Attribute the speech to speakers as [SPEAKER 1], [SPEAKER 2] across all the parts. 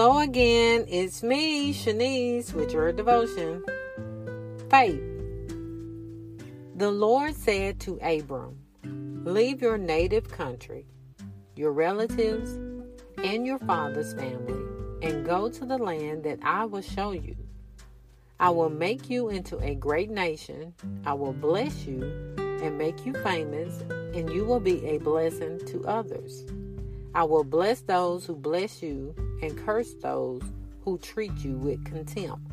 [SPEAKER 1] again. It's me, Shanese, with your devotion. Faith. The Lord said to Abram, Leave your native country, your relatives, and your father's family, and go to the land that I will show you. I will make you into a great nation. I will bless you and make you famous, and you will be a blessing to others. I will bless those who bless you and curse those who treat you with contempt.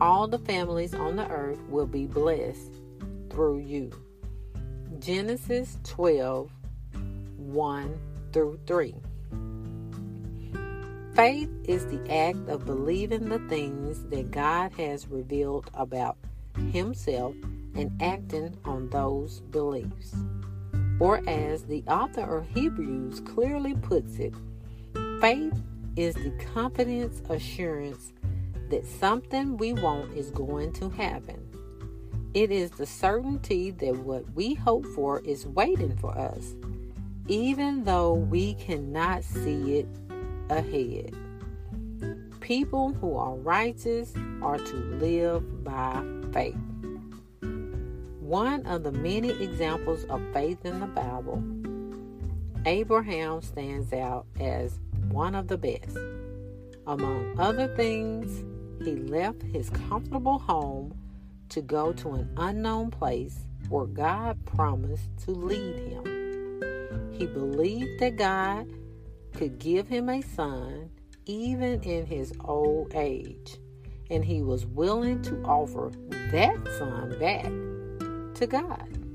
[SPEAKER 1] All the families on the earth will be blessed through you. Genesis 12 1 through 3. Faith is the act of believing the things that God has revealed about Himself and acting on those beliefs. Or, as the author of Hebrews clearly puts it, faith is the confidence assurance that something we want is going to happen. It is the certainty that what we hope for is waiting for us, even though we cannot see it ahead. People who are righteous are to live by faith. One of the many examples of faith in the Bible, Abraham stands out as one of the best. Among other things, he left his comfortable home to go to an unknown place where God promised to lead him. He believed that God could give him a son even in his old age, and he was willing to offer that son back to God.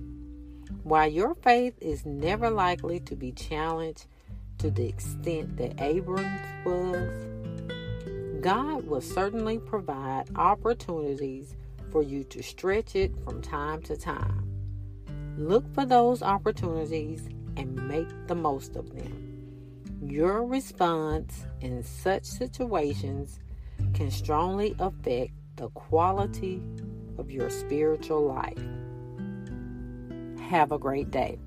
[SPEAKER 1] While your faith is never likely to be challenged to the extent that Abram's was, God will certainly provide opportunities for you to stretch it from time to time. Look for those opportunities and make the most of them. Your response in such situations can strongly affect the quality of your spiritual life. Have a great day.